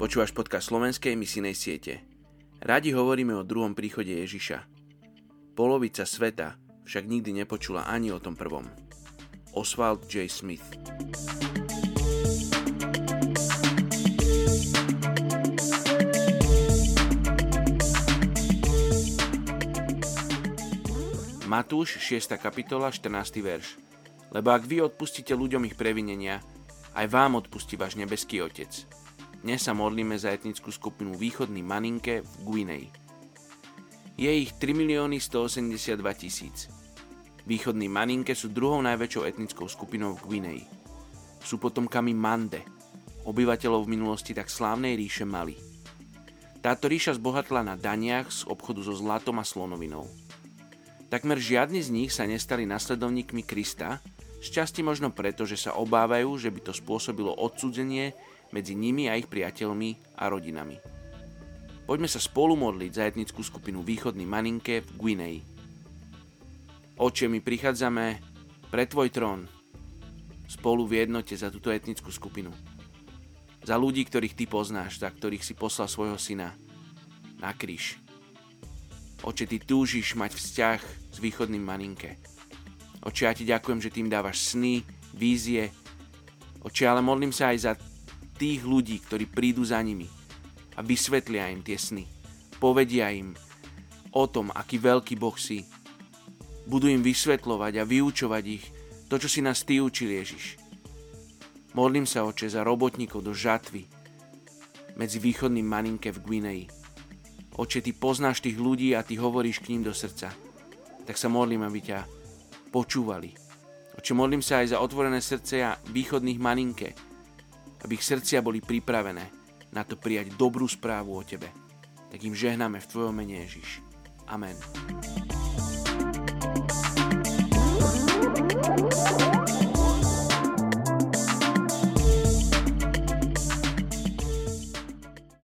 Počúvaš podcast slovenskej misijnej siete. Radi hovoríme o druhom príchode Ježiša. Polovica sveta však nikdy nepočula ani o tom prvom. Oswald J. Smith Matúš 6. kapitola 14. verš. Lebo ak vy odpustíte ľuďom ich previnenia, aj vám odpustí váš nebeský Otec. Dnes sa modlíme za etnickú skupinu Východný Maninke v Guinei. Je ich 3 milióny 182 tisíc. Východní Maninke sú druhou najväčšou etnickou skupinou v Guinei. Sú potomkami Mande, obyvateľov v minulosti tak slávnej ríše Mali. Táto ríša zbohatla na daniach z obchodu so zlatom a slonovinou. Takmer žiadni z nich sa nestali nasledovníkmi Krista, šťastí možno preto, že sa obávajú, že by to spôsobilo odsudzenie medzi nimi a ich priateľmi a rodinami. Poďme sa spolu modliť za etnickú skupinu Východný Maninke v Guinei. Oče, my prichádzame pre Tvoj trón spolu v jednote za túto etnickú skupinu. Za ľudí, ktorých Ty poznáš, za ktorých si poslal svojho syna na kríž Oče, ty túžiš mať vzťah s východným maninke. Oče, ja ti ďakujem, že tým dávaš sny, vízie. Oče, ale modlím sa aj za tých ľudí, ktorí prídu za nimi a vysvetlia im tie sny. Povedia im o tom, aký veľký Boh si. Budú im vysvetľovať a vyučovať ich to, čo si nás ty učil Ježiš. Modlím sa, oče, za robotníkov do žatvy medzi východným maninke v Guinei Oče, Ty poznáš tých ľudí a Ty hovoríš k ním do srdca. Tak sa modlím, aby ťa počúvali. Oče, modlím sa aj za otvorené srdcia východných maninke, aby ich srdcia boli pripravené na to prijať dobrú správu o Tebe. Tak im žehnáme v Tvojom mene Ježiš. Amen.